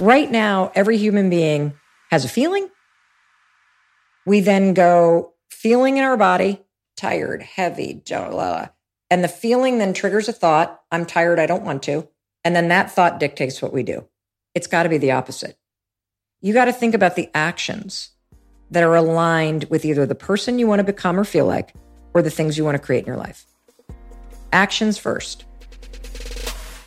Right now, every human being has a feeling. We then go feeling in our body, tired, heavy, blah, and the feeling then triggers a thought I'm tired, I don't want to. And then that thought dictates what we do. It's got to be the opposite. You got to think about the actions that are aligned with either the person you want to become or feel like or the things you want to create in your life. Actions first.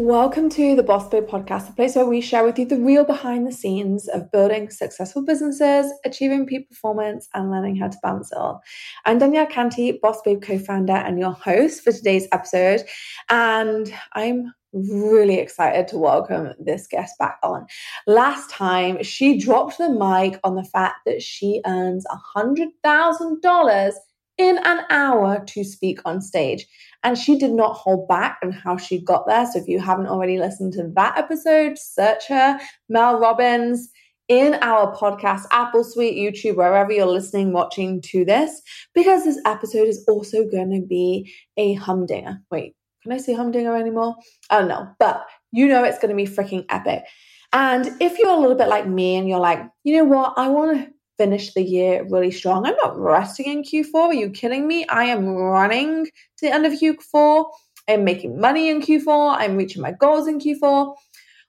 Welcome to the Boss Babe podcast, the place where we share with you the real behind the scenes of building successful businesses, achieving peak performance, and learning how to balance it all. I'm Danielle Canty, Boss Babe co founder and your host for today's episode. And I'm really excited to welcome this guest back on. Last time, she dropped the mic on the fact that she earns $100,000 in an hour to speak on stage. And she did not hold back on how she got there. So if you haven't already listened to that episode, search her, Mel Robbins, in our podcast, Apple Suite, YouTube, wherever you're listening, watching to this, because this episode is also going to be a humdinger. Wait, can I say humdinger anymore? Oh, I don't know, but you know it's going to be freaking epic. And if you're a little bit like me and you're like, you know what, I want to finish the year really strong. I'm not resting in Q4. Are you kidding me? I am running to the end of Q4. I'm making money in Q4. I'm reaching my goals in Q4.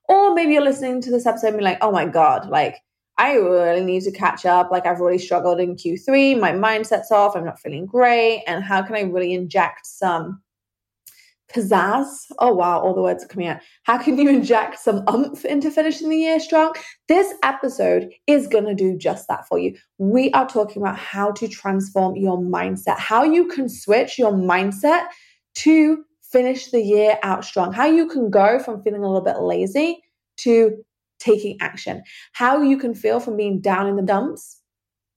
Or maybe you're listening to this episode and be like, oh my God, like I really need to catch up. Like I've really struggled in Q3. My mindset's off. I'm not feeling great. And how can I really inject some pizzazz. Oh wow, all the words are coming out. How can you inject some umph into finishing the year strong? This episode is going to do just that for you. We are talking about how to transform your mindset, how you can switch your mindset to finish the year out strong, how you can go from feeling a little bit lazy to taking action, how you can feel from being down in the dumps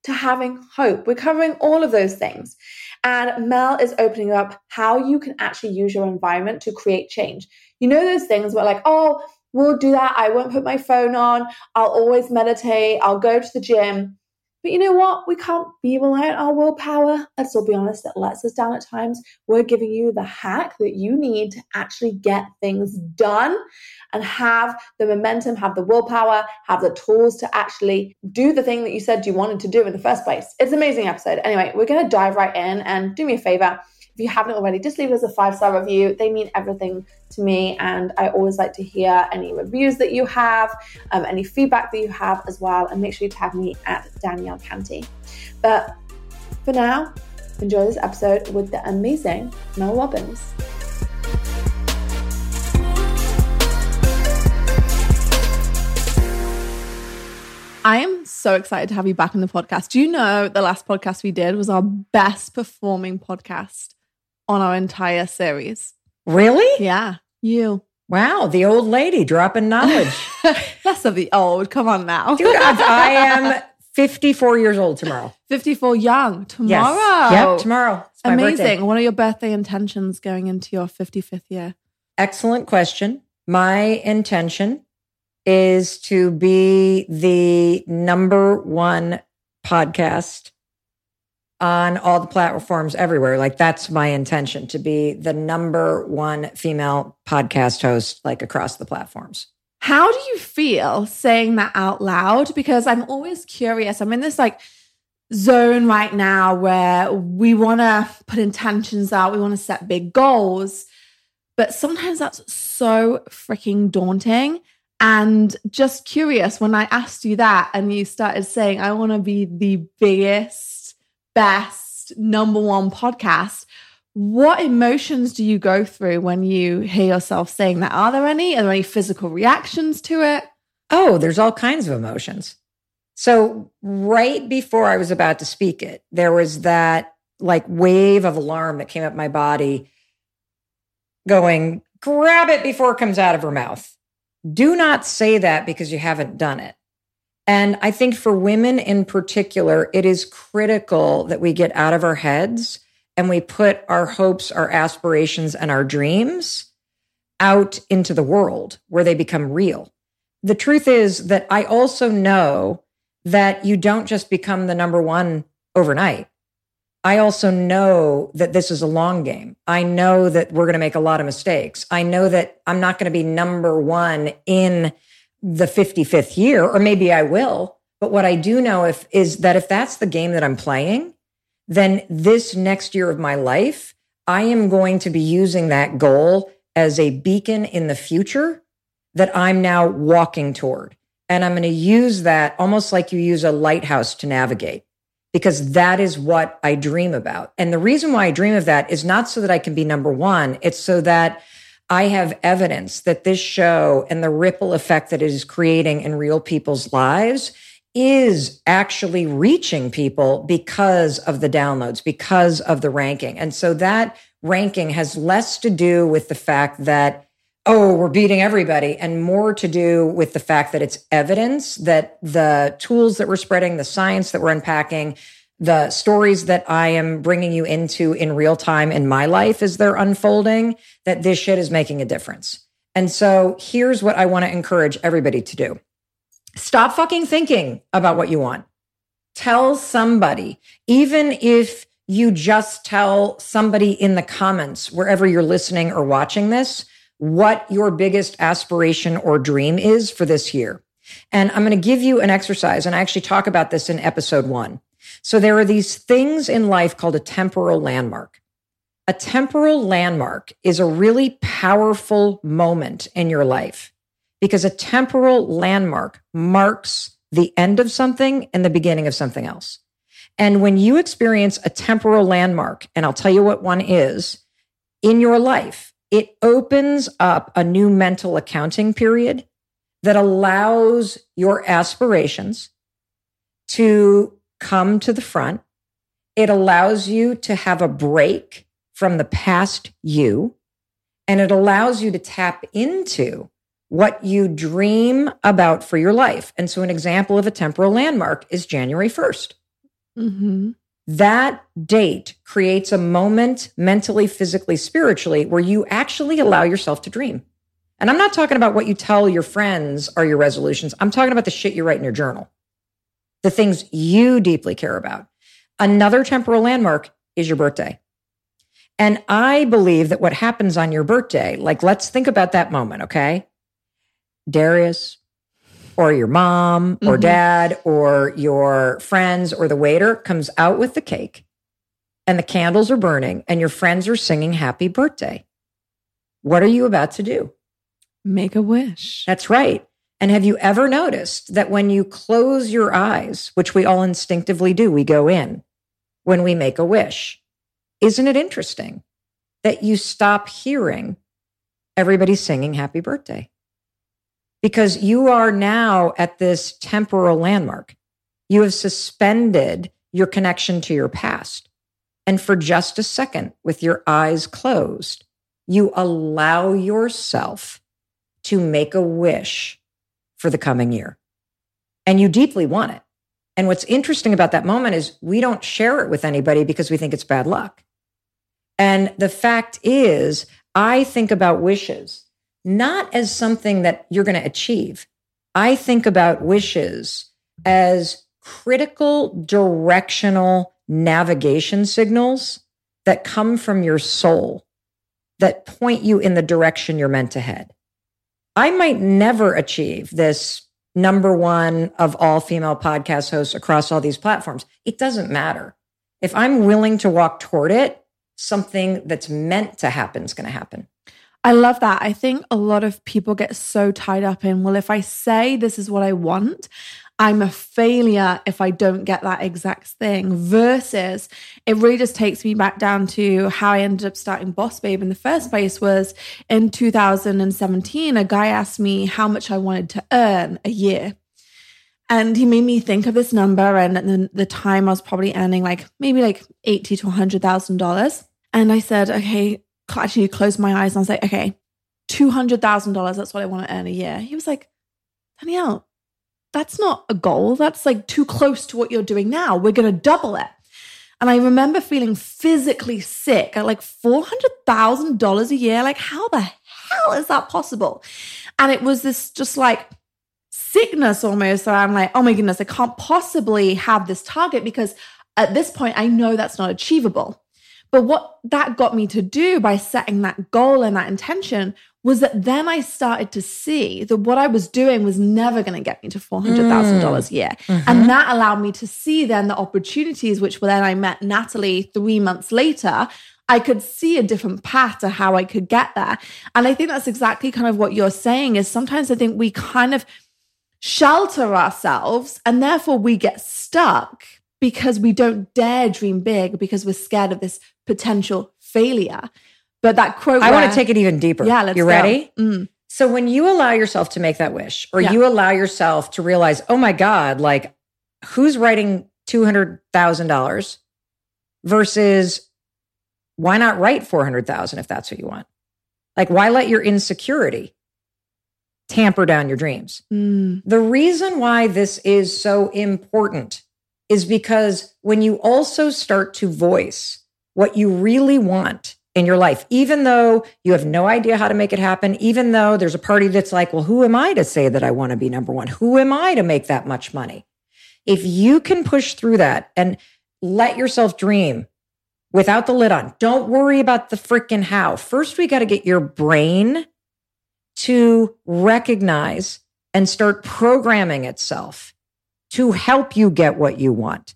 to having hope. We're covering all of those things. And Mel is opening up how you can actually use your environment to create change. You know, those things where, like, oh, we'll do that. I won't put my phone on. I'll always meditate. I'll go to the gym. But you know what? We can't be reliant on our willpower. Let's all be honest, it lets us down at times. We're giving you the hack that you need to actually get things done and have the momentum, have the willpower, have the tools to actually do the thing that you said you wanted to do in the first place. It's an amazing episode. Anyway, we're going to dive right in and do me a favor if you haven't already, just leave us a five star review. They mean everything to me. And I always like to hear any reviews that you have, um, any feedback that you have as well. And make sure you tag me at Danielle Canty. But for now, enjoy this episode with the amazing Mel Robbins. I am so excited to have you back on the podcast. Do you know the last podcast we did was our best performing podcast on our entire series. Really? Yeah. You. Wow, the old lady dropping knowledge. That's of the old. Come on now. Dude, I, am 54 years old tomorrow. 54 young tomorrow. Yes. Yep, tomorrow. Amazing. Birthday. What are your birthday intentions going into your 55th year? Excellent question. My intention is to be the number one podcast on all the platforms everywhere. Like that's my intention to be the number one female podcast host, like across the platforms. How do you feel saying that out loud? Because I'm always curious. I'm in this like zone right now where we want to put intentions out, we want to set big goals, but sometimes that's so freaking daunting. And just curious when I asked you that and you started saying, I want to be the biggest best number one podcast. What emotions do you go through when you hear yourself saying that? Are there any? Are there any physical reactions to it? Oh, there's all kinds of emotions. So, right before I was about to speak it, there was that like wave of alarm that came up my body going, grab it before it comes out of her mouth. Do not say that because you haven't done it. And I think for women in particular, it is critical that we get out of our heads and we put our hopes, our aspirations, and our dreams out into the world where they become real. The truth is that I also know that you don't just become the number one overnight. I also know that this is a long game. I know that we're going to make a lot of mistakes. I know that I'm not going to be number one in the 55th year, or maybe I will. But what I do know if, is that if that's the game that I'm playing, then this next year of my life, I am going to be using that goal as a beacon in the future that I'm now walking toward. And I'm going to use that almost like you use a lighthouse to navigate because that is what I dream about. And the reason why I dream of that is not so that I can be number one. It's so that I have evidence that this show and the ripple effect that it is creating in real people's lives is actually reaching people because of the downloads, because of the ranking. And so that ranking has less to do with the fact that, oh, we're beating everybody, and more to do with the fact that it's evidence that the tools that we're spreading, the science that we're unpacking, the stories that I am bringing you into in real time in my life as they're unfolding, that this shit is making a difference. And so here's what I want to encourage everybody to do stop fucking thinking about what you want. Tell somebody, even if you just tell somebody in the comments, wherever you're listening or watching this, what your biggest aspiration or dream is for this year. And I'm going to give you an exercise, and I actually talk about this in episode one. So there are these things in life called a temporal landmark. A temporal landmark is a really powerful moment in your life because a temporal landmark marks the end of something and the beginning of something else. And when you experience a temporal landmark, and I'll tell you what one is in your life, it opens up a new mental accounting period that allows your aspirations to come to the front. It allows you to have a break from the past you, and it allows you to tap into what you dream about for your life. And so, an example of a temporal landmark is January 1st. Mm-hmm. That date creates a moment mentally, physically, spiritually where you actually allow yourself to dream. And I'm not talking about what you tell your friends are your resolutions. I'm talking about the shit you write in your journal, the things you deeply care about. Another temporal landmark is your birthday. And I believe that what happens on your birthday, like let's think about that moment, okay? Darius or your mom or mm-hmm. dad or your friends or the waiter comes out with the cake and the candles are burning and your friends are singing happy birthday. What are you about to do? Make a wish. That's right. And have you ever noticed that when you close your eyes, which we all instinctively do, we go in when we make a wish? Isn't it interesting that you stop hearing everybody singing happy birthday? because you are now at this temporal landmark. You have suspended your connection to your past. And for just a second, with your eyes closed, you allow yourself to make a wish for the coming year. And you deeply want it. And what's interesting about that moment is we don't share it with anybody because we think it's bad luck. And the fact is, I think about wishes not as something that you're going to achieve. I think about wishes as critical directional navigation signals that come from your soul that point you in the direction you're meant to head. I might never achieve this number one of all female podcast hosts across all these platforms. It doesn't matter. If I'm willing to walk toward it, something that's meant to happen is going to happen. I love that. I think a lot of people get so tied up in, well, if I say this is what I want, I'm a failure if I don't get that exact thing. Versus it really just takes me back down to how I ended up starting Boss Babe in the first place was in 2017, a guy asked me how much I wanted to earn a year. And he made me think of this number and the, the time I was probably earning like maybe like eighty to hundred thousand dollars. And I said, okay, actually closed my eyes and I was like, okay, $200,000, that's what I want to earn a year. He was like, Danielle, that's not a goal. That's like too close to what you're doing now. We're going to double it. And I remember feeling physically sick at like $400,000 a year. Like, how the hell is that possible? And it was this just like sickness almost. So I'm like, oh my goodness, I can't possibly have this target because at this point, I know that's not achievable. But what that got me to do by setting that goal and that intention was that then I started to see that what I was doing was never going to get me to $400,000 a year. Mm-hmm. And that allowed me to see then the opportunities, which were then I met Natalie three months later. I could see a different path to how I could get there. And I think that's exactly kind of what you're saying is sometimes I think we kind of shelter ourselves and therefore we get stuck because we don't dare dream big because we're scared of this potential failure. But that quote, I want to take it even deeper. Yeah, let's You ready? Mm. So when you allow yourself to make that wish, or Yeah. you allow yourself to realize, oh my God, like who's writing two hundred thousand dollars versus why not write four hundred thousand if that's what you want? Like why let your insecurity tamper down your dreams? Mm. The reason why this is so important is because when you also start to voice what you really want in your life, even though you have no idea how to make it happen, even though there's a party that's like, well, who am I to say that I want to be number one? Who am I to make that much money? If you can push through that and let yourself dream without the lid on, don't worry about the freaking how. First, we got to get your brain to recognize and start programming itself to help you get what you want.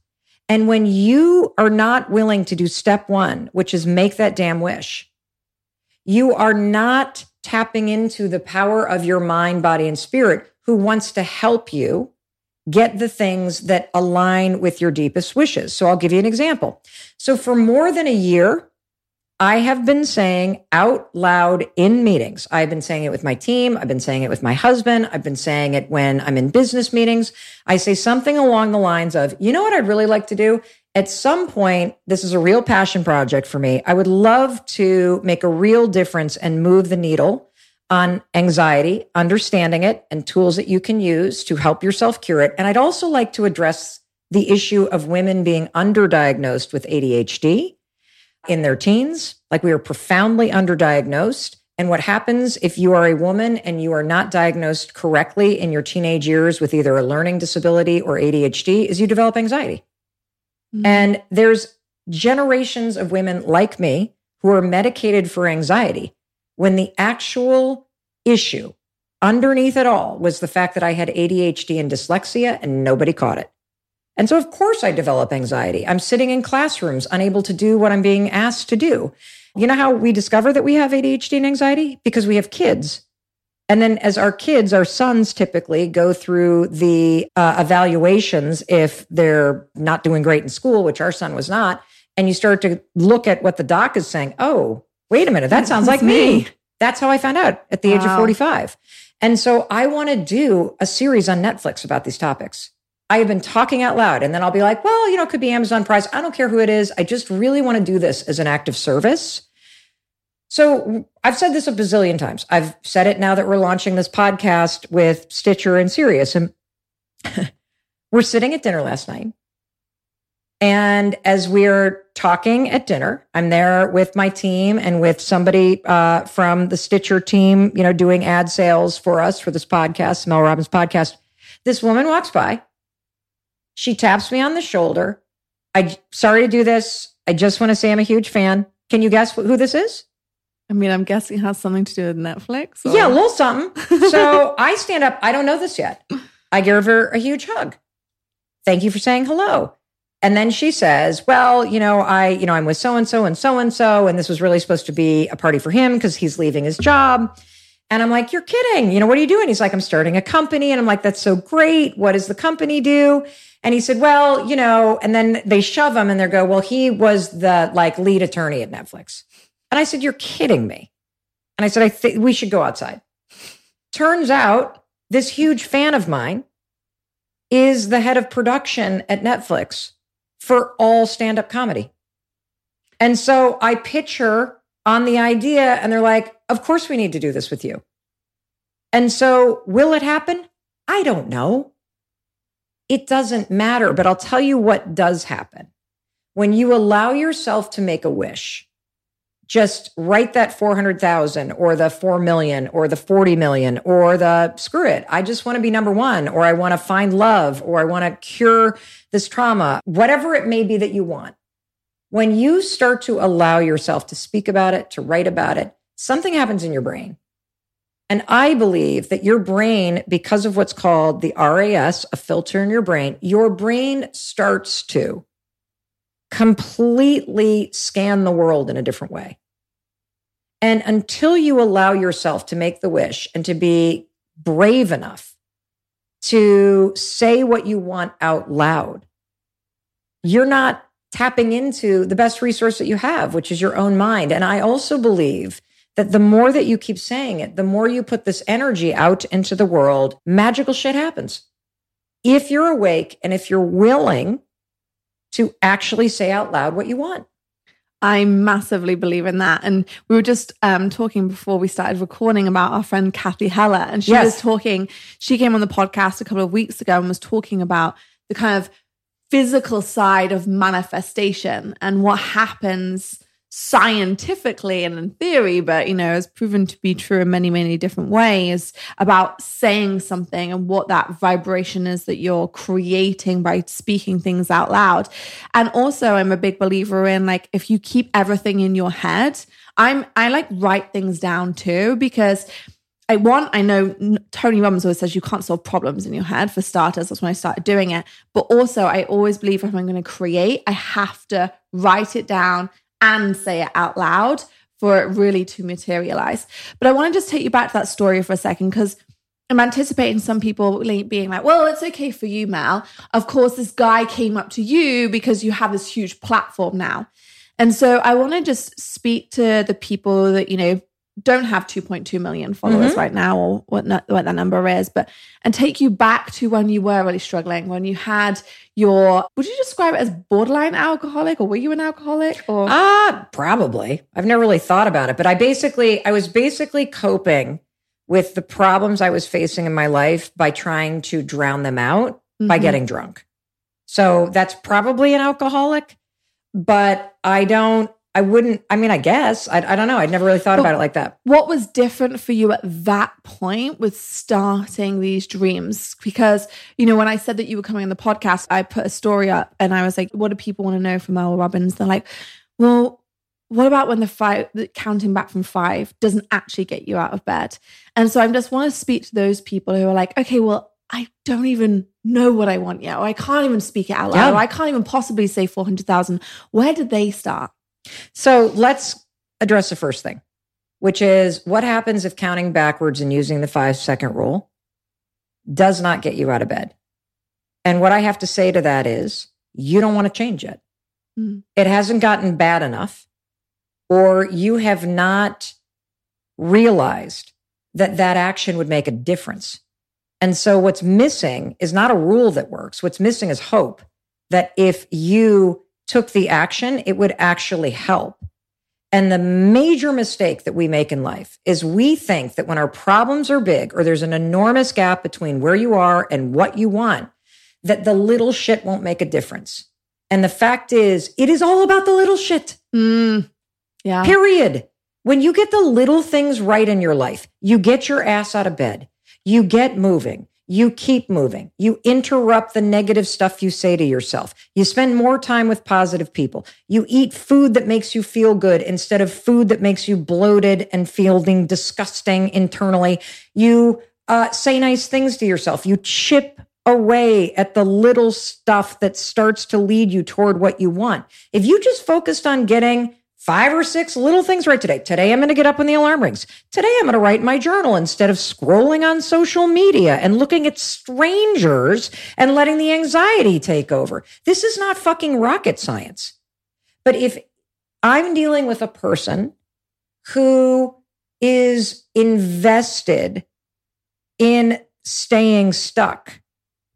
And when you are not willing to do step one, which is make that damn wish, you are not tapping into the power of your mind, body, and spirit who wants to help you get the things that align with your deepest wishes. So I'll give you an example. So for more than a year, I have been saying out loud in meetings. I've been saying it with my team. I've been saying it with my husband. I've been saying it when I'm in business meetings. I say something along the lines of, you know what I'd really like to do? At some point, this is a real passion project for me. I would love to make a real difference and move the needle on anxiety, understanding it, and tools that you can use to help yourself cure it. And I'd also like to address the issue of women being underdiagnosed with ADHD in their teens. Like we are profoundly underdiagnosed. And what happens if you are a woman and you are not diagnosed correctly in your teenage years with either a learning disability or ADHD is you develop anxiety. Mm-hmm. And there's generations of women like me who are medicated for anxiety when the actual issue underneath it all was the fact that I had ADHD and dyslexia and nobody caught it. And so, of course, I develop anxiety. I'm sitting in classrooms, unable to do what I'm being asked to do. You know how we discover that we have ADHD and anxiety? Because we have kids. And then, as our kids, our sons typically go through the uh, evaluations if they're not doing great in school, which our son was not. And you start to look at what the doc is saying. Oh, wait a minute. That sounds like me. That's how I found out at the age of 45. And so I want to do a series on Netflix about these topics. I have been talking out loud and then I'll be like, well, you know, it could be Amazon Prime. I don't care who it is. I just really want to do this as an act of service. So I've said this a bazillion times. I've said it now that we're launching this podcast with Stitcher and Sirius. And we're sitting at dinner last night. And as we're talking at dinner, I'm there with my team and with somebody uh, from the Stitcher team, you know, doing ad sales for us for this podcast, Mel Robbins podcast. This woman walks by. She taps me on the shoulder. I sorry to do this. I just want to say I'm a huge fan. Can you guess who this is? I mean, I'm guessing it has something to do with Netflix. or- Yeah, a little something. So I stand up. I don't know this yet. I give her a huge hug. Thank you for saying hello. And then she says, "Well, you know, I, you know, I'm with so and so and so and so, and this was really supposed to be a party for him because he's leaving his job." And I'm like, "You're kidding? You know, what are you doing?" He's like, "I'm starting a company." And I'm like, "That's so great. What does the company do?" And he said, "Well, you know," and then they shove him and they go, "Well, he was the like lead attorney at Netflix." And I said, "You're kidding me." And I said, I think we should go outside. Turns out this huge fan of mine is the head of production at Netflix for all stand up comedy. And so I pitch her on the idea, and they're like, Of course, we need to do this with you. And so, will it happen? I don't know. It doesn't matter, but I'll tell you what does happen. when you allow yourself to make a wish, just write that 400,000 or the 4 million or the 40 million or the screw it. I just want to be number one or I want to find love or I want to cure this trauma, whatever it may be that you want. When you start to allow yourself to speak about it, to write about it, something happens in your brain. And I believe that your brain, because of what's called the RAS, a filter in your brain, your brain starts to completely scan the world in a different way. And until you allow yourself to make the wish and to be brave enough to say what you want out loud, you're not tapping into the best resource that you have, which is your own mind. And I also believe that the more that you keep saying it, the more you put this energy out into the world, magical shit happens. If you're awake and if you're willing to actually say out loud what you want. I massively believe in that. And we were just um, talking before we started recording about our friend Cathy Heller. And she yes. was talking, she came on the podcast a couple of weeks ago and was talking about the kind of physical side of manifestation and what happens scientifically and in theory, but you know, has proven to be true in many, many different ways about saying something and what that vibration is that you're creating by speaking things out loud. And also, I'm a big believer in like, if you keep everything in your head, I'm, I like write things down too, because I want, I know Tony Robbins always says you can't solve problems in your head for starters. That's when I started doing it. But also, I always believe if I'm going to create, I have to write it down and say it out loud for it really to materialize. But I want to just take you back to that story for a second because I'm anticipating some people being like, well, it's okay for you, Mel. Of course, this guy came up to you because you have this huge platform now. And so I want to just speak to the people that, you know, don't have 2.2 million followers mm-hmm. right now or what, not, what that number is, but and take you back to when you were really struggling, when you had your, would you describe it as borderline alcoholic or were you an alcoholic or? Ah, uh, probably. I've never really thought about it, but I basically, I was basically coping with the problems I was facing in my life by trying to drown them out mm-hmm. by getting drunk. So that's probably an alcoholic, but I don't I wouldn't, I mean, I guess, I, I don't know. I'd never really thought but about it like that. What was different for you at that point with starting these dreams? Because, you know, when I said that you were coming on the podcast, I put a story up and I was like, what do people want to know from Mel Robbins? They're like, well, what about when the five, the counting back from five doesn't actually get you out of bed? And so I just want to speak to those people who are like, okay, well, I don't even know what I want yet, or I can't even speak it out loud, yeah. or I can't even possibly say 400,000. Where did they start? So let's address the first thing, which is what happens if counting backwards and using the five second rule does not get you out of bed? And what I have to say to that is you don't want to change it. Mm-hmm. It hasn't gotten bad enough, or you have not realized that that action would make a difference. And so what's missing is not a rule that works. What's missing is hope that if you took the action, it would actually help. And the major mistake that we make in life is we think that when our problems are big or there's an enormous gap between where you are and what you want, that the little shit won't make a difference. And the fact is, it is all about the little shit. Mm, yeah. Period. When you get the little things right in your life, you get your ass out of bed, you get moving, you keep moving. You interrupt the negative stuff you say to yourself. You spend more time with positive people. You eat food that makes you feel good instead of food that makes you bloated and feeling disgusting internally. You uh, say nice things to yourself. You chip away at the little stuff that starts to lead you toward what you want. If you just focused on getting five or six little things right today. Today, I'm going to get up when the alarm rings. Today, I'm going to write my journal instead of scrolling on social media and looking at strangers and letting the anxiety take over. This is not fucking rocket science. But if I'm dealing with a person who is invested in staying stuck,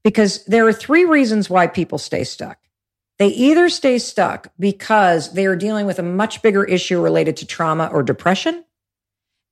because there are three reasons why people stay stuck. They either stay stuck because they are dealing with a much bigger issue related to trauma or depression.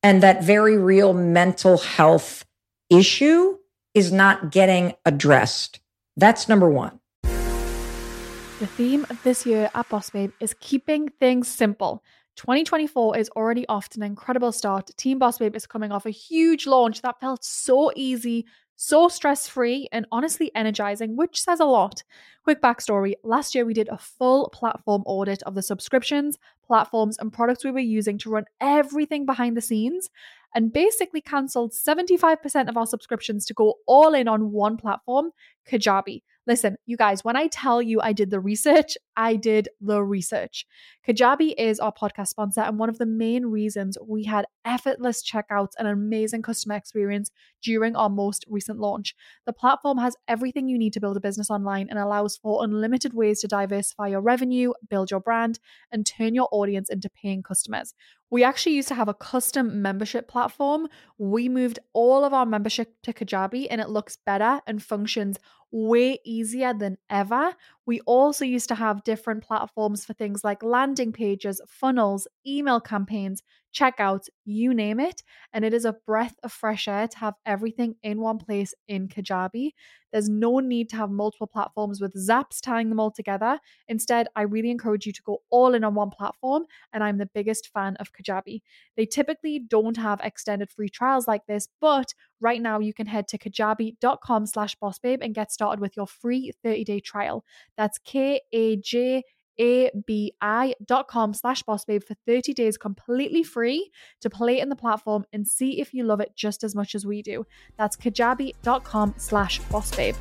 And that very real mental health issue is not getting addressed. That's number one. The theme of this year at Boss Babe is keeping things simple. 2024 is already off to an incredible start. Team Boss Babe is coming off a huge launch that felt so easy, so stress free, and honestly energizing, which says a lot. Quick backstory last year, we did a full platform audit of the subscriptions, platforms, and products we were using to run everything behind the scenes and basically cancelled 75% of our subscriptions to go all in on one platform, Kajabi. Listen, you guys, when I tell you I did the research, I did the research. Kajabi is our podcast sponsor and one of the main reasons we had effortless checkouts and amazing customer experience during our most recent launch. The platform has everything you need to build a business online and allows for unlimited ways to diversify your revenue, build your brand, and turn your audience into paying customers. We actually used to have a custom membership platform. We moved all of our membership to Kajabi and it looks better and functions way easier than ever. We also used to have different platforms for things like landing pages, funnels, email campaigns, checkouts, you name it. And it is a breath of fresh air to have everything in one place in Kajabi. There's no need to have multiple platforms with zaps tying them all together. Instead, I really encourage you to go all in on one platform, and I'm the biggest fan of Kajabi. They typically don't have extended free trials like this, but right now you can head to kajabi.com slash bossbabe and get started with your free 30-day trial. That's K-A-J abi.com slash bossbabe for 30 days completely free to play in the platform and see if you love it just as much as we do. That's kajabi.com slash bossbabe.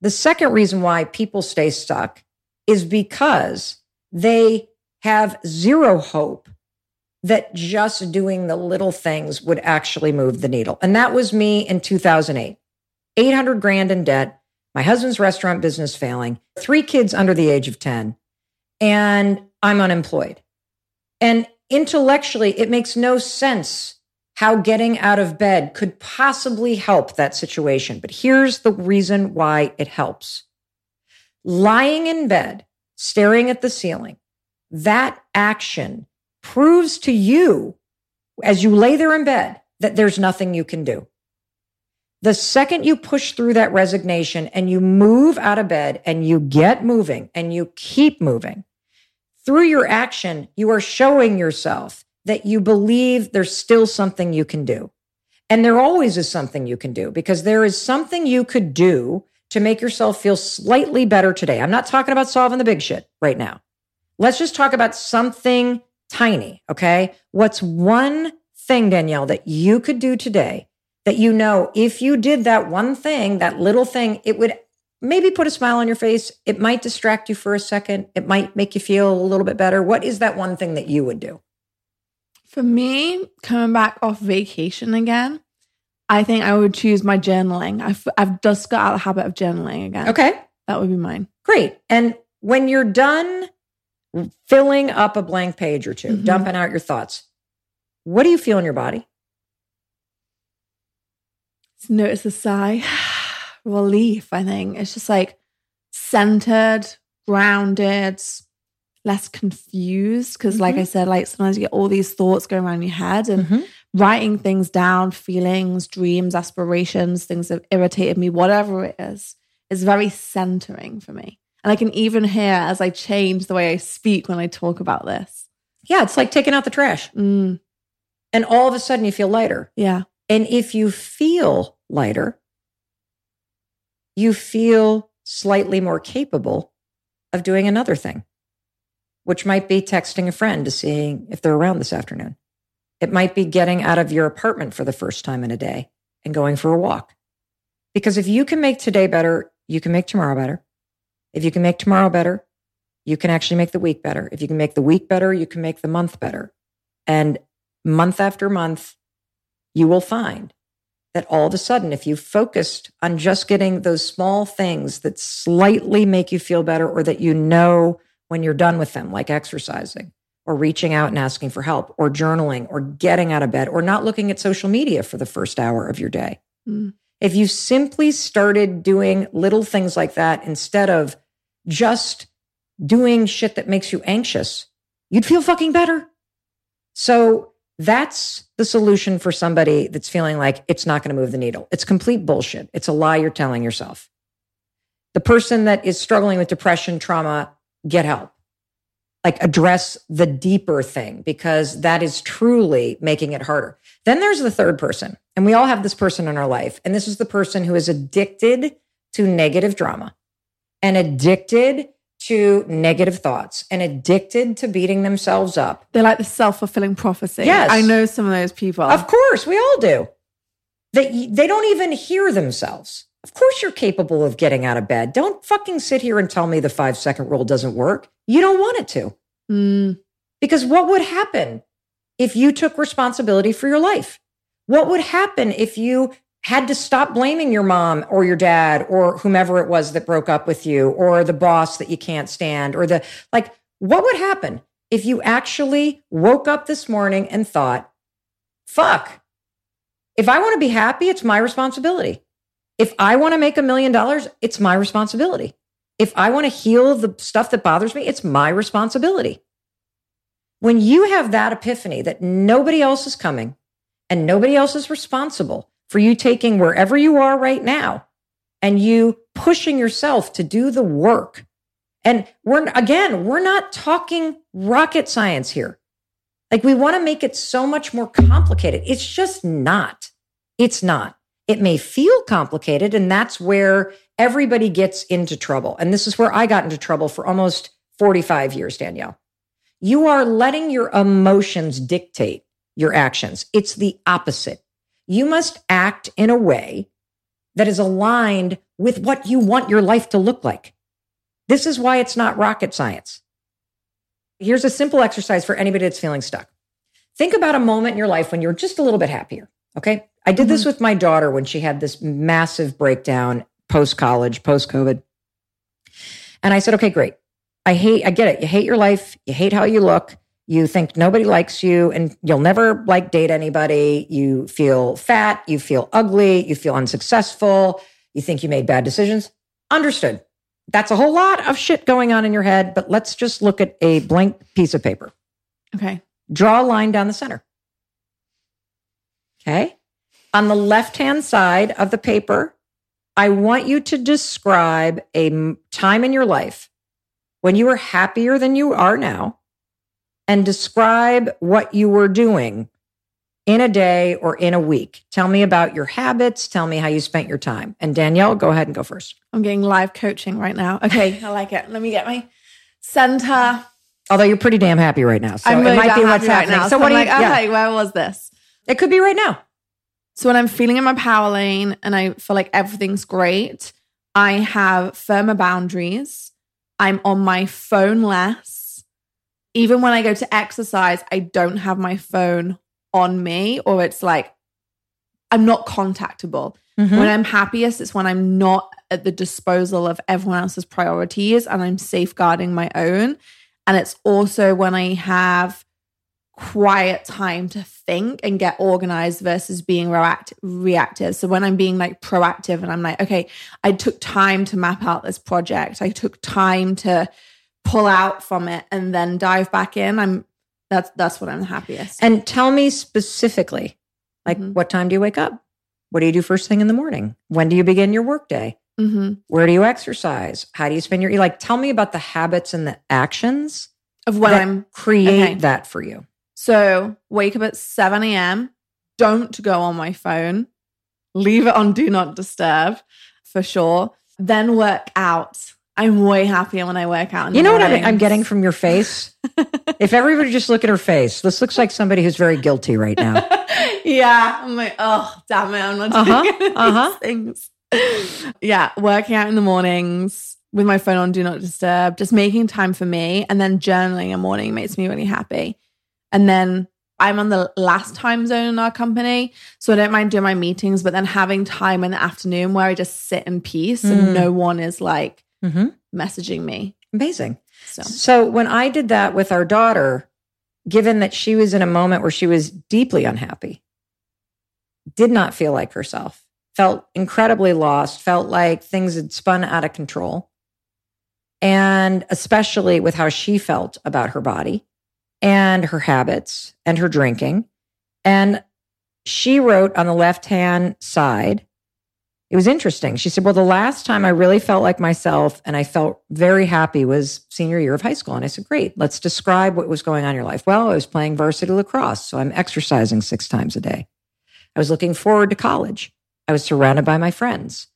The second reason why people stay stuck is because they have zero hope that just doing the little things would actually move the needle. And that was me in 2008. 800 grand in debt, my husband's restaurant business failing, three kids under the age of 10, and I'm unemployed. And intellectually, it makes no sense how getting out of bed could possibly help that situation. But here's the reason why it helps lying in bed, staring at the ceiling, that action proves to you as you lay there in bed that there's nothing you can do. The second you push through that resignation and you move out of bed and you get moving and you keep moving, through your action, you are showing yourself that you believe there's still something you can do. And there always is something you can do because there is something you could do to make yourself feel slightly better today. I'm not talking about solving the big shit right now. Let's just talk about something tiny. Okay. What's one thing, Danielle, that you could do today that you know if you did that one thing, that little thing, it would maybe put a smile on your face. It might distract you for a second. It might make you feel a little bit better. What is that one thing that you would do? For me, coming back off vacation again, I think I would choose my journaling. I've, I've just got out of the habit of journaling again. Okay. That would be mine. Great. And when you're done filling up a blank page or 2 Mhm. dumping out your thoughts, what do you feel in your body? Notice the sigh. Relief, I think. It's just like centered, grounded, less confused. Because, like I said, like sometimes you get all these thoughts going around your head and Mhm. writing things down, feelings, dreams, aspirations, things that irritated me, whatever it is, is very centering for me. And I can even hear as I change the way I speak when I talk about this. Yeah, it's like taking out the trash. Mm, And all of a sudden you feel lighter. yeah. And if you feel lighter, you feel slightly more capable of doing another thing, which might be texting a friend to see if they're around this afternoon. It might be getting out of your apartment for the first time in a day and going for a walk. Because if you can make today better, you can make tomorrow better. If you can make tomorrow better, you can actually make the week better. If you can make the week better, you can make the month better. And month after month, you will find that all of a sudden, if you focused on just getting those small things that slightly make you feel better or that you know when you're done with them, like exercising or reaching out and asking for help or journaling or getting out of bed or not looking at social media for the first hour of your day. Mm. If you simply started doing little things like that instead of just doing shit that makes you anxious, you'd feel fucking better. So that's the solution for somebody that's feeling like it's not going to move the needle. It's complete bullshit. It's a lie you're telling yourself. The person that is struggling with depression, trauma, get help. Like address the deeper thing because that is truly making it harder. Then there's the third person, and we all have this person in our life. And this is the person who is addicted to negative drama and addicted to negative thoughts and addicted to beating themselves up. They're like the self fulfilling prophecy. Yes. I know some of those people. Of course, we all do. They, they don't even hear themselves. Of course, you're capable of getting out of bed. Don't fucking sit here and tell me the five second rule doesn't work. You don't want it to. Mm, Because what would happen if you took responsibility for your life? What would happen if you had to stop blaming your mom or your dad or whomever it was that broke up with you or the boss that you can't stand or the like, what would happen if you actually woke up this morning and thought, fuck, if I want to be happy, it's my responsibility. If I want to make a million dollars, it's my responsibility. If I want to heal the stuff that bothers me, it's my responsibility. When you have that epiphany that nobody else is coming and nobody else is responsible for you taking wherever you are right now and you pushing yourself to do the work. And we're, again, we're not talking rocket science here. Like we want to make it so much more complicated. It's just not. It's not. It may feel complicated, and that's where everybody gets into trouble. And this is where I got into trouble for almost 45 years, Danielle. You are letting your emotions dictate your actions. It's the opposite. You must act in a way that is aligned with what you want your life to look like. This is why it's not rocket science. Here's a simple exercise for anybody that's feeling stuck. Think about a moment in your life when you're just a little bit happier. Okay. I did this mm-hmm. with my daughter when she had this massive breakdown post college, post COVID. And I said, okay, great. I hate, I get it. You hate your life. You hate how you look. You think nobody likes you and you'll never like date anybody. You feel fat. You feel ugly. You feel unsuccessful. You think you made bad decisions. Understood. That's a whole lot of shit going on in your head, but let's just look at a blank piece of paper. okay. Draw a line down the center. Okay. On the left hand side of the paper, I want you to describe a time in your life when you were happier than you are now and describe what you were doing in a day or in a week. Tell me about your habits. Tell me how you spent your time. And Danielle, go ahead and go first. I'm getting live coaching right now. Okay. I like it. Let me get my center. Although you're pretty damn happy right now. So I'm really it might be what's right happening. now. So So, what I'm do like, you, yeah. okay, where was this? It could be right now. So when I'm feeling in my power lane and I feel like everything's great, I have firmer boundaries. I'm on my phone less. Even when I go to exercise, I don't have my phone on me, or it's like I'm not contactable. Mhm. When I'm happiest, it's when I'm not at the disposal of everyone else's priorities and I'm safeguarding my own. And it's also when I have quiet time to think and get organized versus being react- reactive. So when I'm being like proactive and I'm like, okay, I took time to map out this project. I took time to pull out from it and then dive back in. I'm that's that's what I'm the happiest. And tell me specifically, like, Mhm. what time do you wake up? What do you do first thing in the morning? When do you begin your workday? hmm Where do you exercise? How do you spend your like? Tell me about the habits and the actions Of when that I'm create okay. that for you. So wake up at 7 a.m. Don't go on my phone. Leave it on do not disturb for sure. Then work out. I'm way happier when I work out. You know what I'm, I'm getting from your face? if everybody just look at her face, this looks like somebody who's very guilty right now. yeah. I'm like, oh, damn it. I'm not doing Uh-huh, any uh-huh. these things. yeah. Working out in the mornings with my phone on do not disturb, just making time for me. And then journaling in the morning makes me really happy. And then I'm on the last time zone in our company. So I don't mind doing my meetings, but then having time in the afternoon where I just sit in peace Mm. and no one is like hmm messaging me. Amazing. So So when I did that with our daughter, given that she was in a moment where she was deeply unhappy, did not feel like herself, felt incredibly lost, felt like things had spun out of control. And especially with how she felt about her body and her habits and her drinking. And she wrote on the left hand side, it was interesting. She said, Well, the last time I really felt like myself and I felt very happy was senior year of high school. And I said, Great, let's describe what was going on in your life. Well, I was playing varsity lacrosse, so I'm exercising six times a day. I was looking forward to college. I was surrounded by my friends.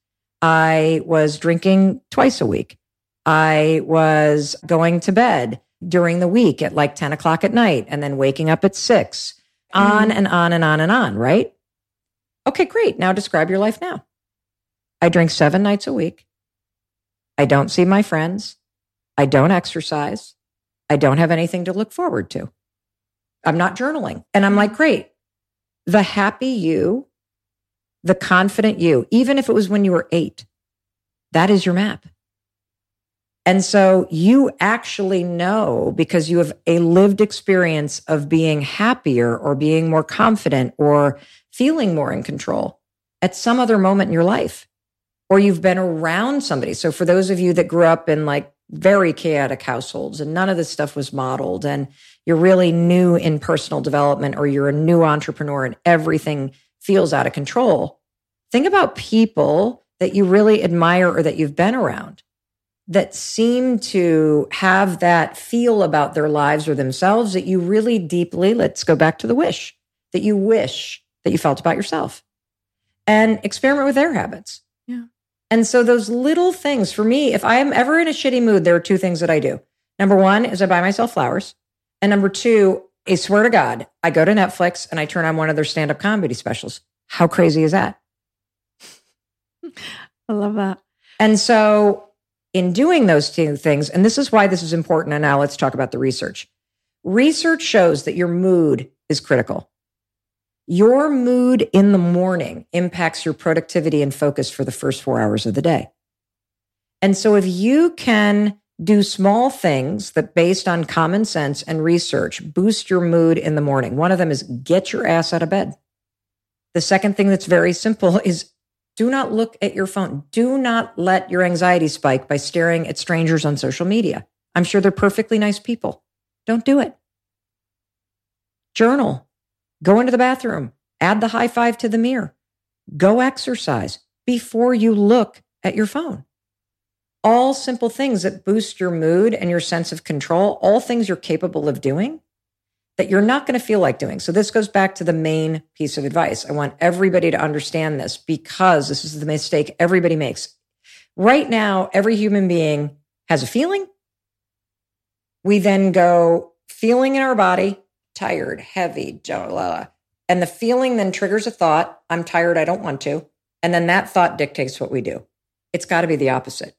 I was drinking twice a week. I was going to bed during the week at like 10 o'clock at night and then waking up at six, on mm-hmm. and on and on and on, right? Okay, great. Now describe your life now. I drink seven nights a week. I don't see my friends. I don't exercise. I don't have anything to look forward to. I'm not journaling. And I'm like, great. The happy you, the confident you, even if it was when you were eight, that is your map. And so you actually know because you have a lived experience of being happier or being more confident or feeling more in control at some other moment in your life or you've been around somebody. So for those of you that grew up in like very chaotic households and none of this stuff was modeled and you're really new in personal development or you're a new entrepreneur and everything feels out of control. Think about people that you really admire or that you've been around that seem to have that feel about their lives or themselves that you really deeply, let's go back to the wish, that you wish that you felt about yourself and experiment with their habits. And so those little things for me, if I am ever in a shitty mood, there are two things that I do. Number one is I buy myself flowers. And number two, I swear to God, I go to Netflix and I turn on one of their stand up comedy specials. How crazy is that? I love that. And so, in doing those two things, and this is why this is important. And now let's talk about the research. Research shows that your mood is critical. Your mood in the morning impacts your productivity and focus for the first four hours of the day. And so if you can do small things that based on common sense and research boost your mood in the morning. One of them is get your ass out of bed. The second thing that's very simple is do not look at your phone. Do not let your anxiety spike by staring at strangers on social media. I'm sure they're perfectly nice people. Don't do it. Journal. Go into the bathroom, add the high five to the mirror, go exercise before you look at your phone. All simple things that boost your mood and your sense of control, all things you're capable of doing that you're not going to feel like doing. So, this goes back to the main piece of advice. I want everybody to understand this because this is the mistake everybody makes. Right now, every human being has a feeling. We then go feeling in our body, tired, heavy, and the feeling then triggers a thought I'm tired, I don't want to. And then that thought dictates what we do. It's got to be the opposite.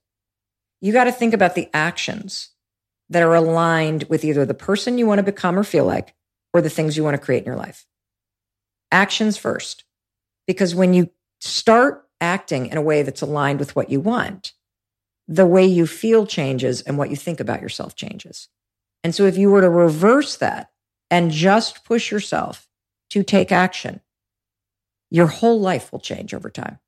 You got to think about the actions that are aligned with either the person you want to become or feel like or the things you want to create in your life. Actions first. Because when you start acting in a way that's aligned with what you want, the way you feel changes and what you think about yourself changes. And so if you were to reverse that and just push yourself to take action, your whole life will change over time.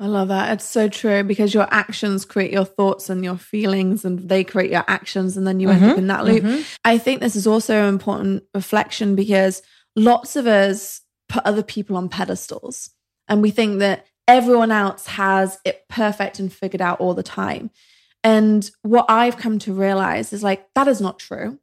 I love that. It's so true because your actions create your thoughts and your feelings, and they create your actions, and then you mm-hmm, end up mm-hmm. in that loop. Mm-hmm. I think this is also an important reflection because lots of us put other people on pedestals and we think that everyone else has it perfect and figured out all the time. And what I've come to realize is like, that is not true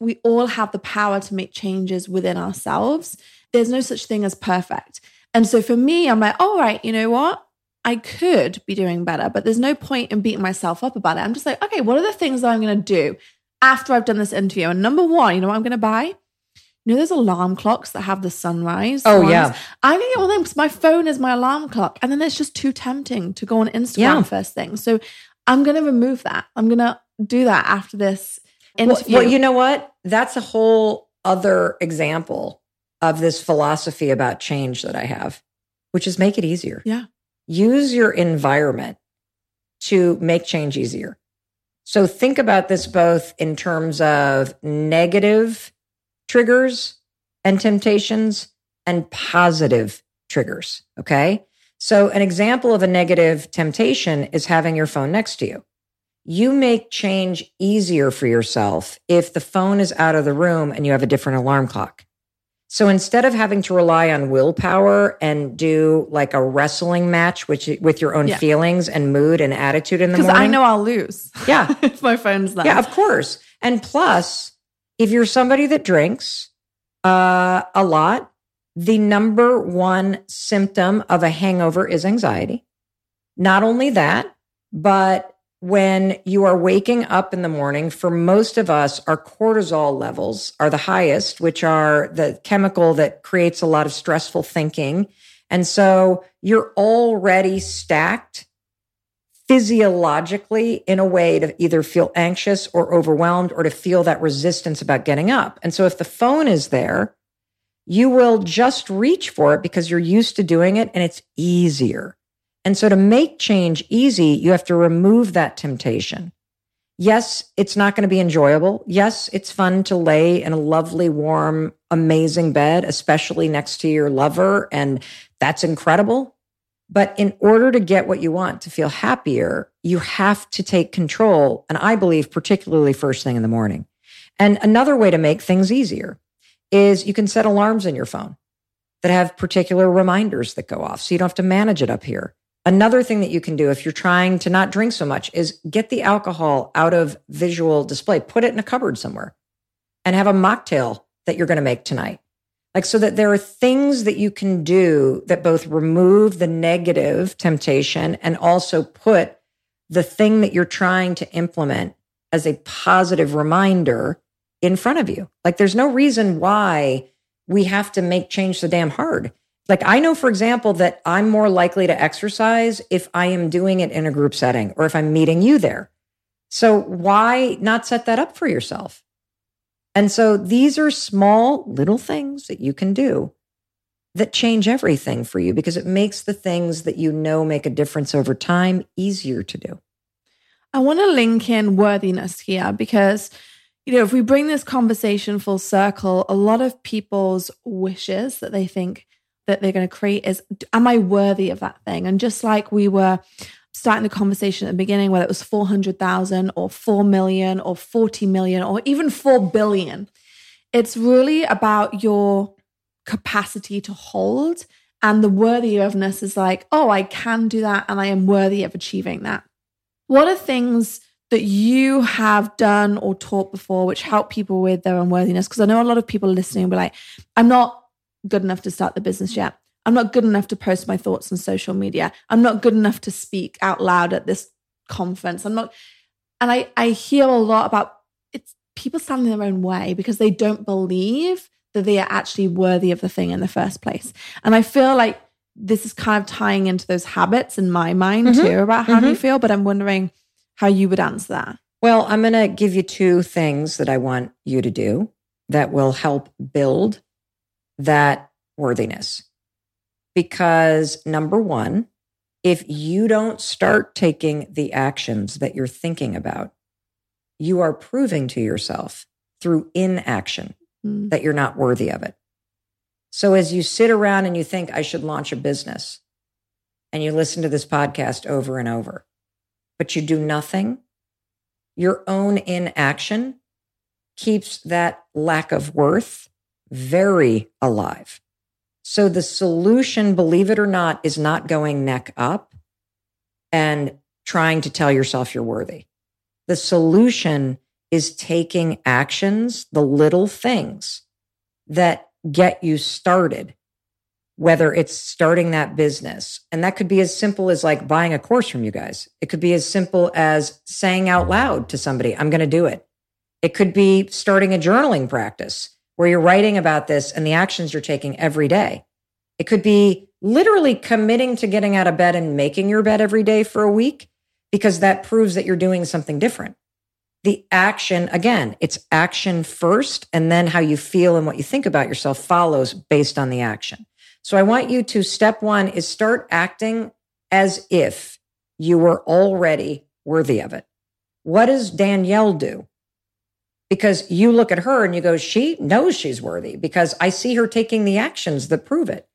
we all have the power to make changes within ourselves. There's no such thing as perfect. And so for me, I'm like, all right, you know what? I could be doing better, but there's no point in beating myself up about it. I'm just like, okay, what are the things that I'm going to do after I've done this interview? And number one, you know what I'm going to buy? You know, there's alarm clocks that have the sunrise. Oh, ones. yeah. I'm going to get one of them because my phone is my alarm clock. And then it's just too tempting to go on Instagram yeah. first thing. So I'm going to remove that. I'm going to do that after this interview. Well, well, you know what? That's a whole other example of this philosophy about change that I have, which is make it easier. Yeah. Use your environment to make change easier. So think about this both in terms of negative triggers and temptations and positive triggers. Okay. So an example of a negative temptation is having your phone next to you you make change easier for yourself if the phone is out of the room and you have a different alarm clock. So instead of having to rely on willpower and do like a wrestling match which with your own Yeah. feelings and mood and attitude in the Because morning. I know I'll lose. Yeah. if my phone's there. Yeah, of course. And plus, if you're somebody that drinks uh, a lot, the number one symptom of a hangover is anxiety. Not only that, but when you are waking up in the morning, for most of us, our cortisol levels are the highest, which are the chemical that creates a lot of stressful thinking. And so you're already stacked physiologically in a way to either feel anxious or overwhelmed or to feel that resistance about getting up. And so if the phone is there, you will just reach for it because you're used to doing it and it's easier. And so to make change easy, you have to remove that temptation. Yes, it's not going to be enjoyable. Yes, it's fun to lay in a lovely, warm, amazing bed, especially next to your lover. And that's incredible. But in order to get what you want, to feel happier, you have to take control. And I believe, particularly first thing in the morning. And another way to make things easier is you can set alarms in your phone that have particular reminders that go off. So you don't have to manage it up here. Another thing that you can do if you're trying to not drink so much is get the alcohol out of visual display, put it in a cupboard somewhere and have a mocktail that you're going to make tonight. Like, so that there are things that you can do that both remove the negative temptation and also put the thing that you're trying to implement as a positive reminder in front of you. Like, there's no reason why we have to make change so damn hard. Like, I know, for example, that I'm more likely to exercise if I am doing it in a group setting or if I'm meeting you there. So, why not set that up for yourself? And so these are small little things that you can do that change everything for you because it makes the things that you know make a difference over time easier to do. I want to link in worthiness here because, you know, if we bring this conversation full circle, a lot of people's wishes that they think that they're going to create is, am I worthy of that thing? And just like we were starting the conversation at the beginning, whether it was 400,000 or 4 million or 40 million or even 4 billion, it's really about your capacity to hold. And the worthy ofness is like, oh, I can do that and I am worthy of achieving that. What are things that you have done or taught before which help people with their unworthiness? Because I know a lot of people listening will be like, I'm not good enough to start the business yet. I'm not good enough to post my thoughts on social media. I'm not good enough to speak out loud at this conference. I'm not, and I, I hear a lot about it's people standing in their own way because they don't believe that they are actually worthy of the thing in the first place. And I feel like this is kind of tying into those habits in my mind Mhm. too about how you Mhm. feel, but I'm wondering how you would answer that. Well, I'm going to give you two things that I want you to do that will help build that worthiness. Because number one, if you don't start taking the actions that you're thinking about, you are proving to yourself through inaction Mm. that you're not worthy of it. So as you sit around and you think, I should launch a business, and you listen to this podcast over and over, but you do nothing, your own inaction keeps that lack of worth very alive. So the solution, believe it or not, is not going neck up and trying to tell yourself you're worthy. The solution is taking actions, the little things that get you started, whether it's starting that business. And that could be as simple as like buying a course from you guys. It could be as simple as saying out loud to somebody, I'm going to do it. It could be starting a journaling practice where you're writing about this and the actions you're taking every day. It could be literally committing to getting out of bed and making your bed every day for a week because that proves that you're doing something different. The action, again, it's action first, and then how you feel and what you think about yourself follows based on the action. So I want you to step one is start acting as if you were already worthy of it. What does Danielle do? Because you look at her and you go, she knows she's worthy because I see her taking the actions that prove it.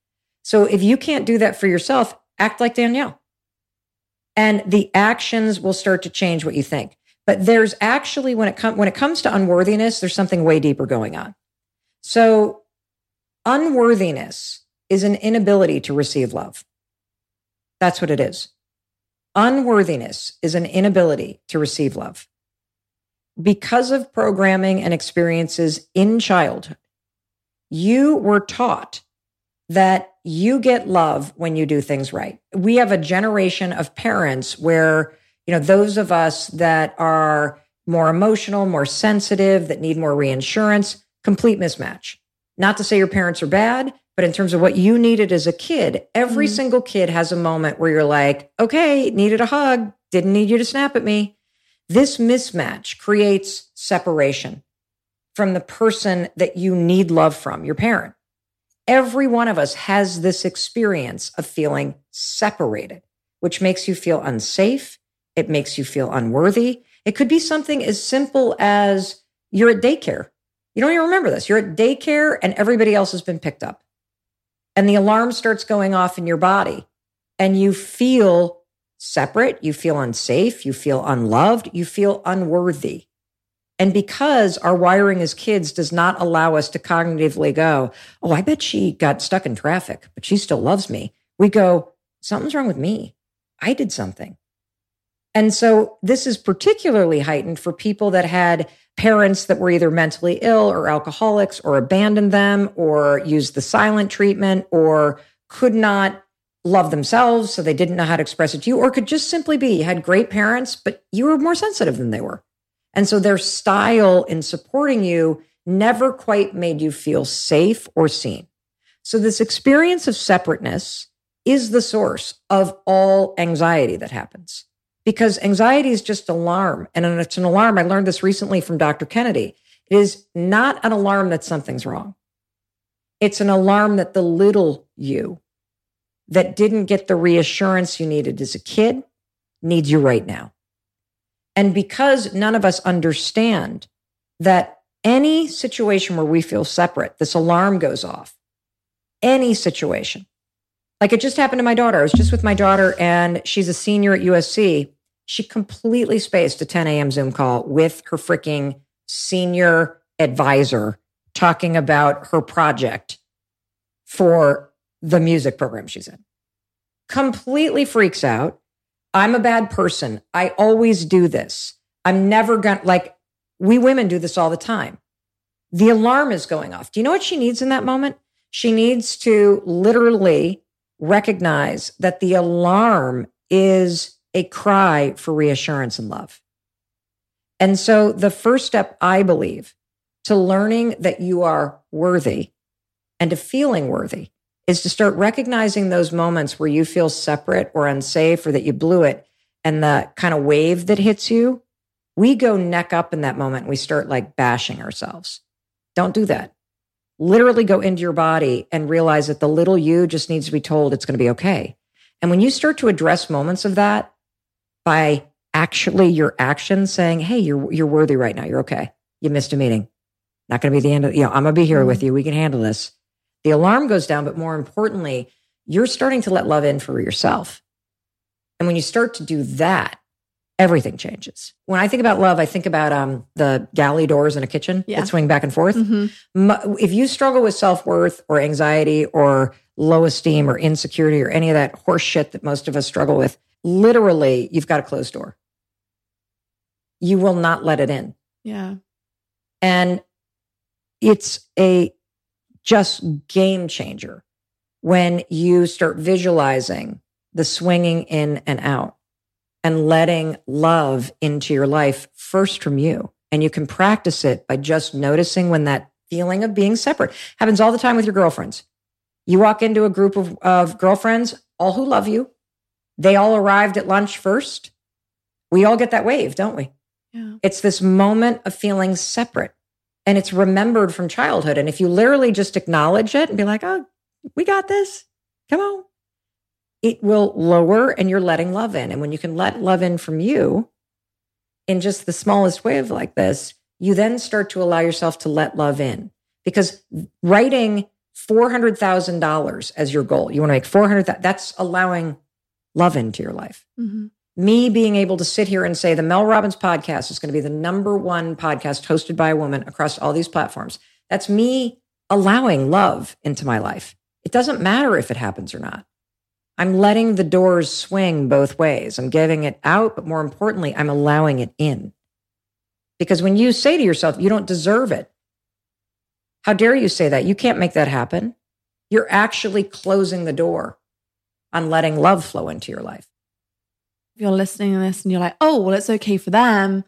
So if you can't do that for yourself, act like Danielle. And the actions will start to change what you think. But there's actually when it comes when it comes to unworthiness, there's something way deeper going on. So Unworthiness is an inability to receive love. That's what it is. Unworthiness is an inability to receive love. Because of programming and experiences in childhood, you were taught that you get love when you do things right. We have a generation of parents where, you know, those of us that are more emotional, more sensitive, that need more reinsurance, complete mismatch. Not to say your parents are bad, but in terms of what you needed as a kid, every mm-hmm. single kid has a moment where you're like, okay, needed a hug, didn't need you to snap at me. This mismatch creates separation from the person that you need love from, your parent. Every one of us has this experience of feeling separated, which makes you feel unsafe. It makes you feel unworthy. It could be something as simple as you're at daycare. You don't even remember this. You're at daycare and everybody else has been picked up and the alarm starts going off in your body and you feel separate, you feel unsafe, you feel unloved, you feel unworthy. And because our wiring as kids does not allow us to cognitively go, Oh, I bet she got stuck in traffic, but she still loves me. We go, something's wrong with me. I did something. And so this is particularly heightened for people that had parents that were either mentally ill or alcoholics or abandoned them or used the silent treatment or could not love themselves. So they didn't know how to express it to you, or could just simply be you had great parents, but you were more sensitive than they were. And so their style in supporting you never quite made you feel safe or seen. So this experience of separateness is the source of all anxiety that happens because anxiety is just alarm. And it's an alarm. I learned this recently from Dr. Kennedy. It is not an alarm that something's wrong. It's an alarm that the little you that didn't get the reassurance you needed as a kid needs you right now. And because none of us understand that any situation where we feel separate, this alarm goes off. Any situation. Like it just happened to my daughter. I was just with my daughter and she's a senior at USC she completely spaced a 10 a.m. Zoom call with her freaking senior advisor talking about her project for the music program she's in. Completely freaks out. I'm a bad person. I always do this. I'm never going to, like, we women do this all the time. The alarm is going off. Do you know what she needs in that moment? She needs to literally recognize that the alarm is a cry for reassurance and love. And so the first step, I believe, to learning that you are worthy and to feeling worthy is to start recognizing those moments where you feel separate or unsafe or that you blew it and the kind of wave that hits you. We go neck up in that moment. We start like bashing ourselves. Don't do that. Literally go into your body and realize that the little you just needs to be told it's going to be okay. And when you start to address moments of that, by actually your actions saying, Hey, you're, you're worthy right now. You're okay. You missed a meeting. Not going to be the end of, you know, I'm going to be here with mm-hmm. you. We can handle this. The alarm goes down, but more importantly, you're starting to let love in for yourself. And when you start to do that, everything changes. When I think about love, I think about um, the galley doors in a kitchen yeah. that swing back and forth. Mm-hmm. If you struggle with self worth or anxiety or low esteem or insecurity or any of that horse shit that most of us struggle with, literally you've got a closed door. You will not let it in. Yeah. And it's a just game changer when you start visualizing the swinging in and out and letting love into your life first from you. And you can practice it by just noticing when that feeling of being separate happens all the time with your girlfriends. You walk into a group of, of girlfriends, all who love you, they all arrived at lunch first. We all get that wave, don't we? Yeah. It's this moment of feeling separate and it's remembered from childhood. And if you literally just acknowledge it and be like, oh, we got this, come on, it will lower and you're letting love in. And when you can let love in from you in just the smallest wave like this, you then start to allow yourself to let love in because writing $400,000 as your goal, you want to make 400, that's allowing love into your life. Mm-hmm. Me being able to sit here and say the Mel Robbins podcast is going to be the number one podcast hosted by a woman across all these platforms. That's me allowing love into my life. It doesn't matter if it happens or not. I'm letting the doors swing both ways. I'm giving it out, but more importantly, I'm allowing it in. Because when you say to yourself, you don't deserve it, how dare you say that? You can't make that happen. You're actually closing the door on letting love flow into your life. You're listening to this and you're like, oh, well, it's okay for them,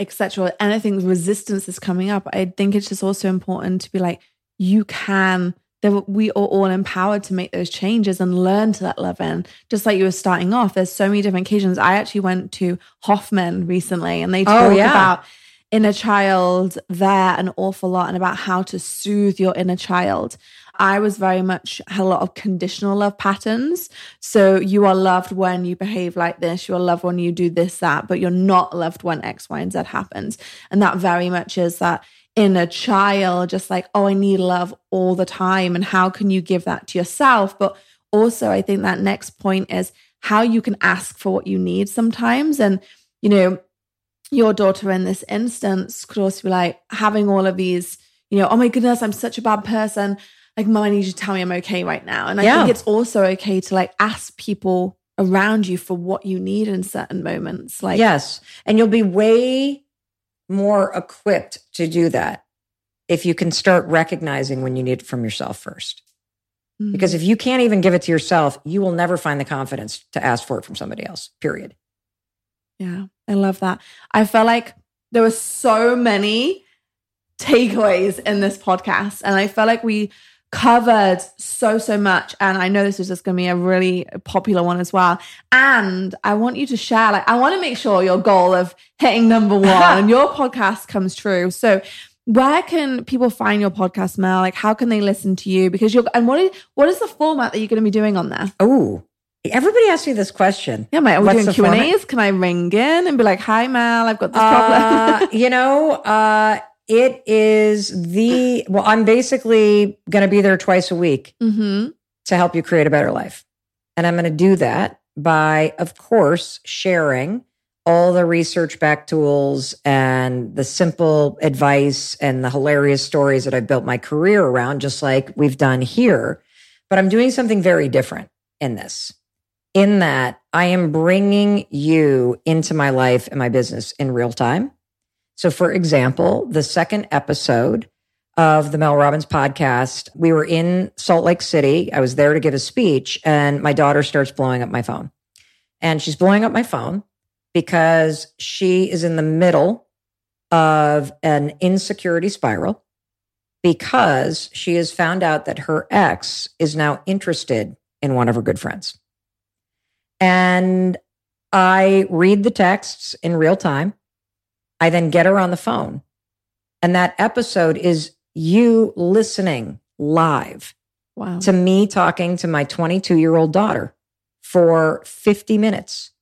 etc., anything resistance is coming up, I think it's just also important to be like, you can that we are all empowered to make those changes and learn to let love in. Just like you were starting off, there's so many different occasions. I actually went to Hoffman recently and they oh, talk oh, yeah. about inner child there an awful lot and about how to soothe your inner child. I was very much had a lot of conditional love patterns. So you are loved when you behave like this, you are loved when you do this, that, but you're not loved when X, Y, and Z happens. And that very much is that inner child, just like, oh, I need love all the time. And how can you give that to yourself? But also, I think that next point is how you can ask for what you need sometimes. And, you know, your daughter in this instance could also be like having all of these, you know, oh my goodness, I'm such a bad person. Like, mom, I need you to tell me I'm okay right now. And I yeah. think it's also okay to like ask people around you for what you need in certain moments. Like, yes. And you'll be way more equipped to do that if you can start recognizing when you need it from yourself 1st mm-hmm. Because if you can't even give it to yourself, you will never find the confidence to ask for it from somebody else, period. Yeah, I love that. I felt like there were so many takeaways in this podcast, and I felt like we covered so so much and i know this is just going to be a really popular one as well and i want you to share like i want to make sure your goal of hitting number one and your podcast comes true so where can people find your podcast mel like how can they listen to you because you're and what is what is the format that you're going to be doing on there oh Everybody asks me this question. Yeah, mate. Are we What's doing Q and A's? Can I ring in and be like, "Hi, Mel, I've got this problem." Uh, you know, uh, it is the, well, I'm basically going to be there twice a week mm-hmm. to help you create a better life. And I'm going to do that by, of course, sharing all the research back tools and the simple advice and the hilarious stories that I've built my career around, just like we've done here. But I'm doing something very different in this, in that I am bringing you into my life and my business in real time. So, for example, the second episode of the Mel Robbins podcast, we were in Salt Lake City. I was there to give a speech, and my daughter starts blowing up my phone. And she's blowing up my phone because she is in the middle of an insecurity spiral because she has found out that her ex is now interested in one of her good friends. And I read the texts in real time. I then get her on the phone. And that episode is you listening live wow. to me talking to my 22 year old daughter for 50 minutes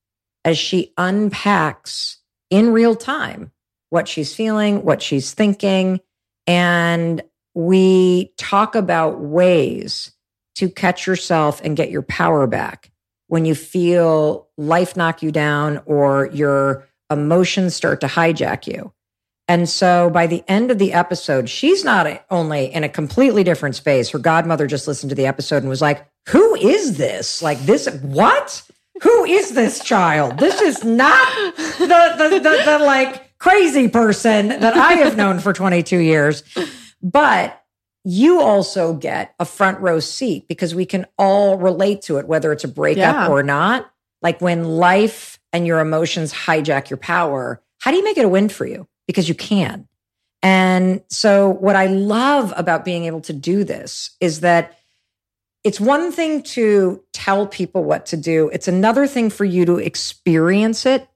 as she unpacks in real time what she's feeling, what she's thinking. And we talk about ways to catch yourself and get your power back when you feel life knock you down or you're emotions start to hijack you. And so by the end of the episode, she's not only in a completely different space. Her godmother just listened to the episode and was like, Who is this? Like, this, what? Who is this child? This is not the, the, the, the like crazy person that I have known for 22 years. But you also get a front row seat because we can all relate to it, whether it's a breakup yeah. or not. Like when life and your emotions hijack your power, how do you make it a win for you? Because you can. And so, what I love about being able to do this is that it's one thing to tell people what to do, it's another thing for you to experience it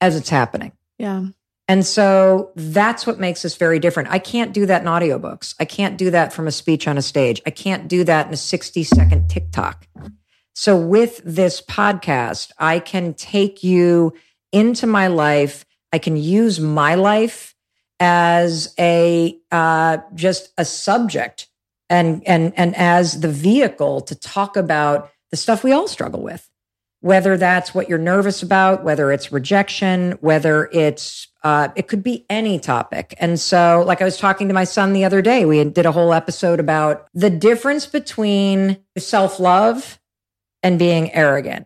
as it's happening. Yeah. And so that's what makes us very different. I can't do that in audiobooks. I can't do that from a speech on a stage. I can't do that in a 60 second TikTok. So with this podcast, I can take you into my life. I can use my life as a uh, just a subject and and and as the vehicle to talk about the stuff we all struggle with whether that's what you're nervous about whether it's rejection whether it's Uh, it could be any topic. And so, like I was talking to my son the other day, we did a whole episode about the difference between self love and being arrogant.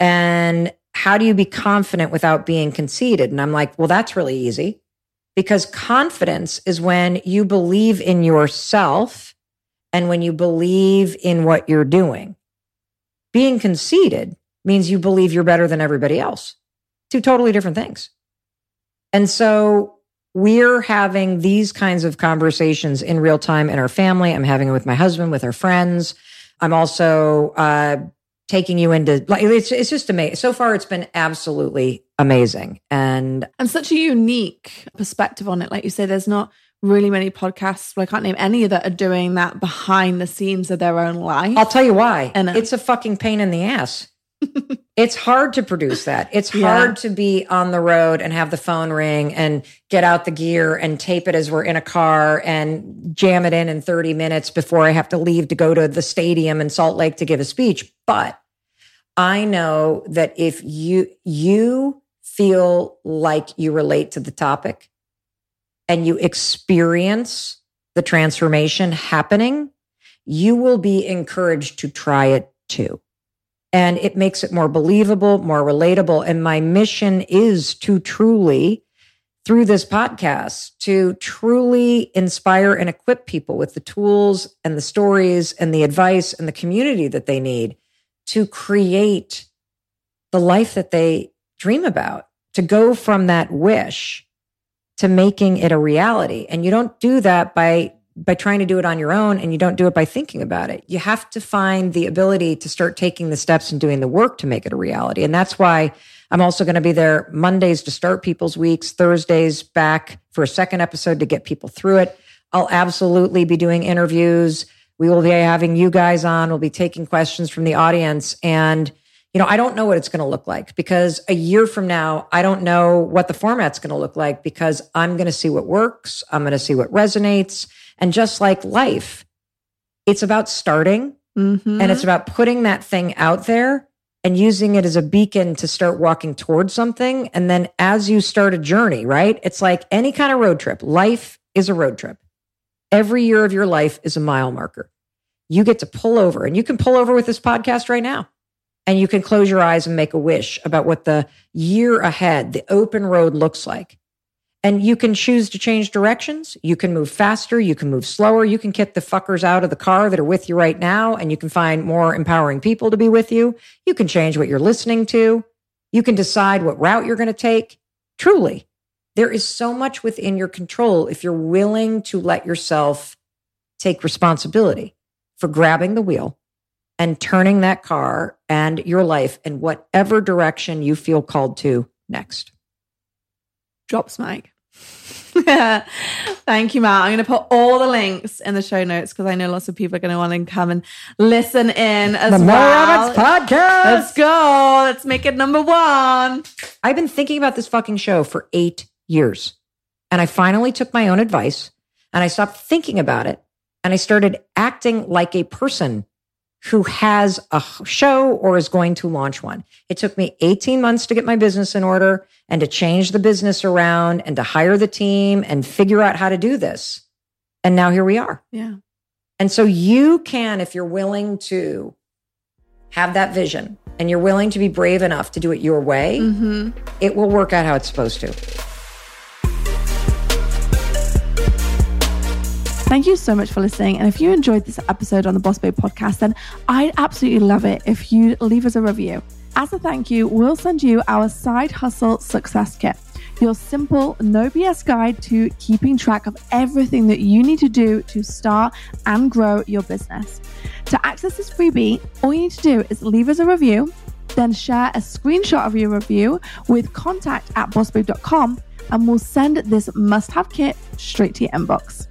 And how do you be confident without being conceited? And I'm like, well, that's really easy because confidence is when you believe in yourself and when you believe in what you're doing. Being conceited means you believe you're better than everybody else. Two totally different things. And so we're having these kinds of conversations in real time in our family. I'm having it with my husband, with our friends. I'm also uh, taking you into like it's it's just amazing. So far, it's been absolutely amazing, and and such a unique perspective on it. Like you say, there's not really many podcasts. Well, I can't name any that are doing that behind the scenes of their own life. I'll tell you why. And uh, it's a fucking pain in the ass. It's hard to produce that. It's hard to be on the road and have the phone ring and get out the gear and tape it as we're in a car and jam it in in 30 minutes before I have to leave to go to the stadium in Salt Lake to give a speech. But I know that if you you feel like you relate to the topic and you experience the transformation happening, you will be encouraged to try it too. And it makes it more believable, more relatable. And my mission is to truly, through this podcast, to truly inspire and equip people with the tools and the stories and the advice and the community that they need to create the life that they dream about, to go from that wish to making it a reality. And you don't do that by by trying to do it on your own and you don't do it by thinking about it. You have to find the ability to start taking the steps and doing the work to make it a reality. And that's why I'm also going to be there Mondays to start people's weeks, Thursdays back for a second episode to get people through it. I'll absolutely be doing interviews. We will be having you guys on. We'll be taking questions from the audience. And, you know, I don't know what it's going to look like because a year from now, I don't know what the format's going to look like because I'm going to see what works. I'm going to see what resonates. And just like life, it's about starting mm-hmm. and it's about putting that thing out there and using it as a beacon to start walking towards something. And then as you start a journey, right? It's like any kind of road trip. Life is a road trip. Every year of your life is a mile marker. You get to pull over and you can pull over with this podcast right now. And you can close your eyes and make a wish about what the year ahead, the open road looks like. And you can choose to change directions. You can move faster. You can move slower. You can kick the fuckers out of the car that are with you right now. And you can find more empowering people to be with you. You can change what you're listening to. You can decide what route you're going to take. Truly, there is so much within your control if you're willing to let yourself take responsibility for grabbing the wheel and turning that car and your life in whatever direction you feel called to next. Drops mic. Thank you, Matt. I'm going to put all the links in the show notes because I know lots of people are going to want to come and listen in as the well. More podcast. Let's go. Let's make it number one. I've been thinking about this fucking show for eight years. And I finally took my own advice and I stopped thinking about it and I started acting like a person who has a show or is going to launch one. It took me 18 months to get my business in order and to change the business around and to hire the team and figure out how to do this. And now here we are. Yeah. And so you can, if you're willing to have that vision and you're willing to be brave enough to do it your way, mm-hmm. it will work out how it's supposed to. Thank you so much for listening. And if you enjoyed this episode on the Boss Babe podcast, then I'd absolutely love it if you leave us a review. As a thank you, we'll send you our side hustle success kit, your simple, no BS guide to keeping track of everything that you need to do to start and grow your business. To access this freebie, all you need to do is leave us a review, then share a screenshot of your review with contact at bossbabe.com, and we'll send this must have kit straight to your inbox.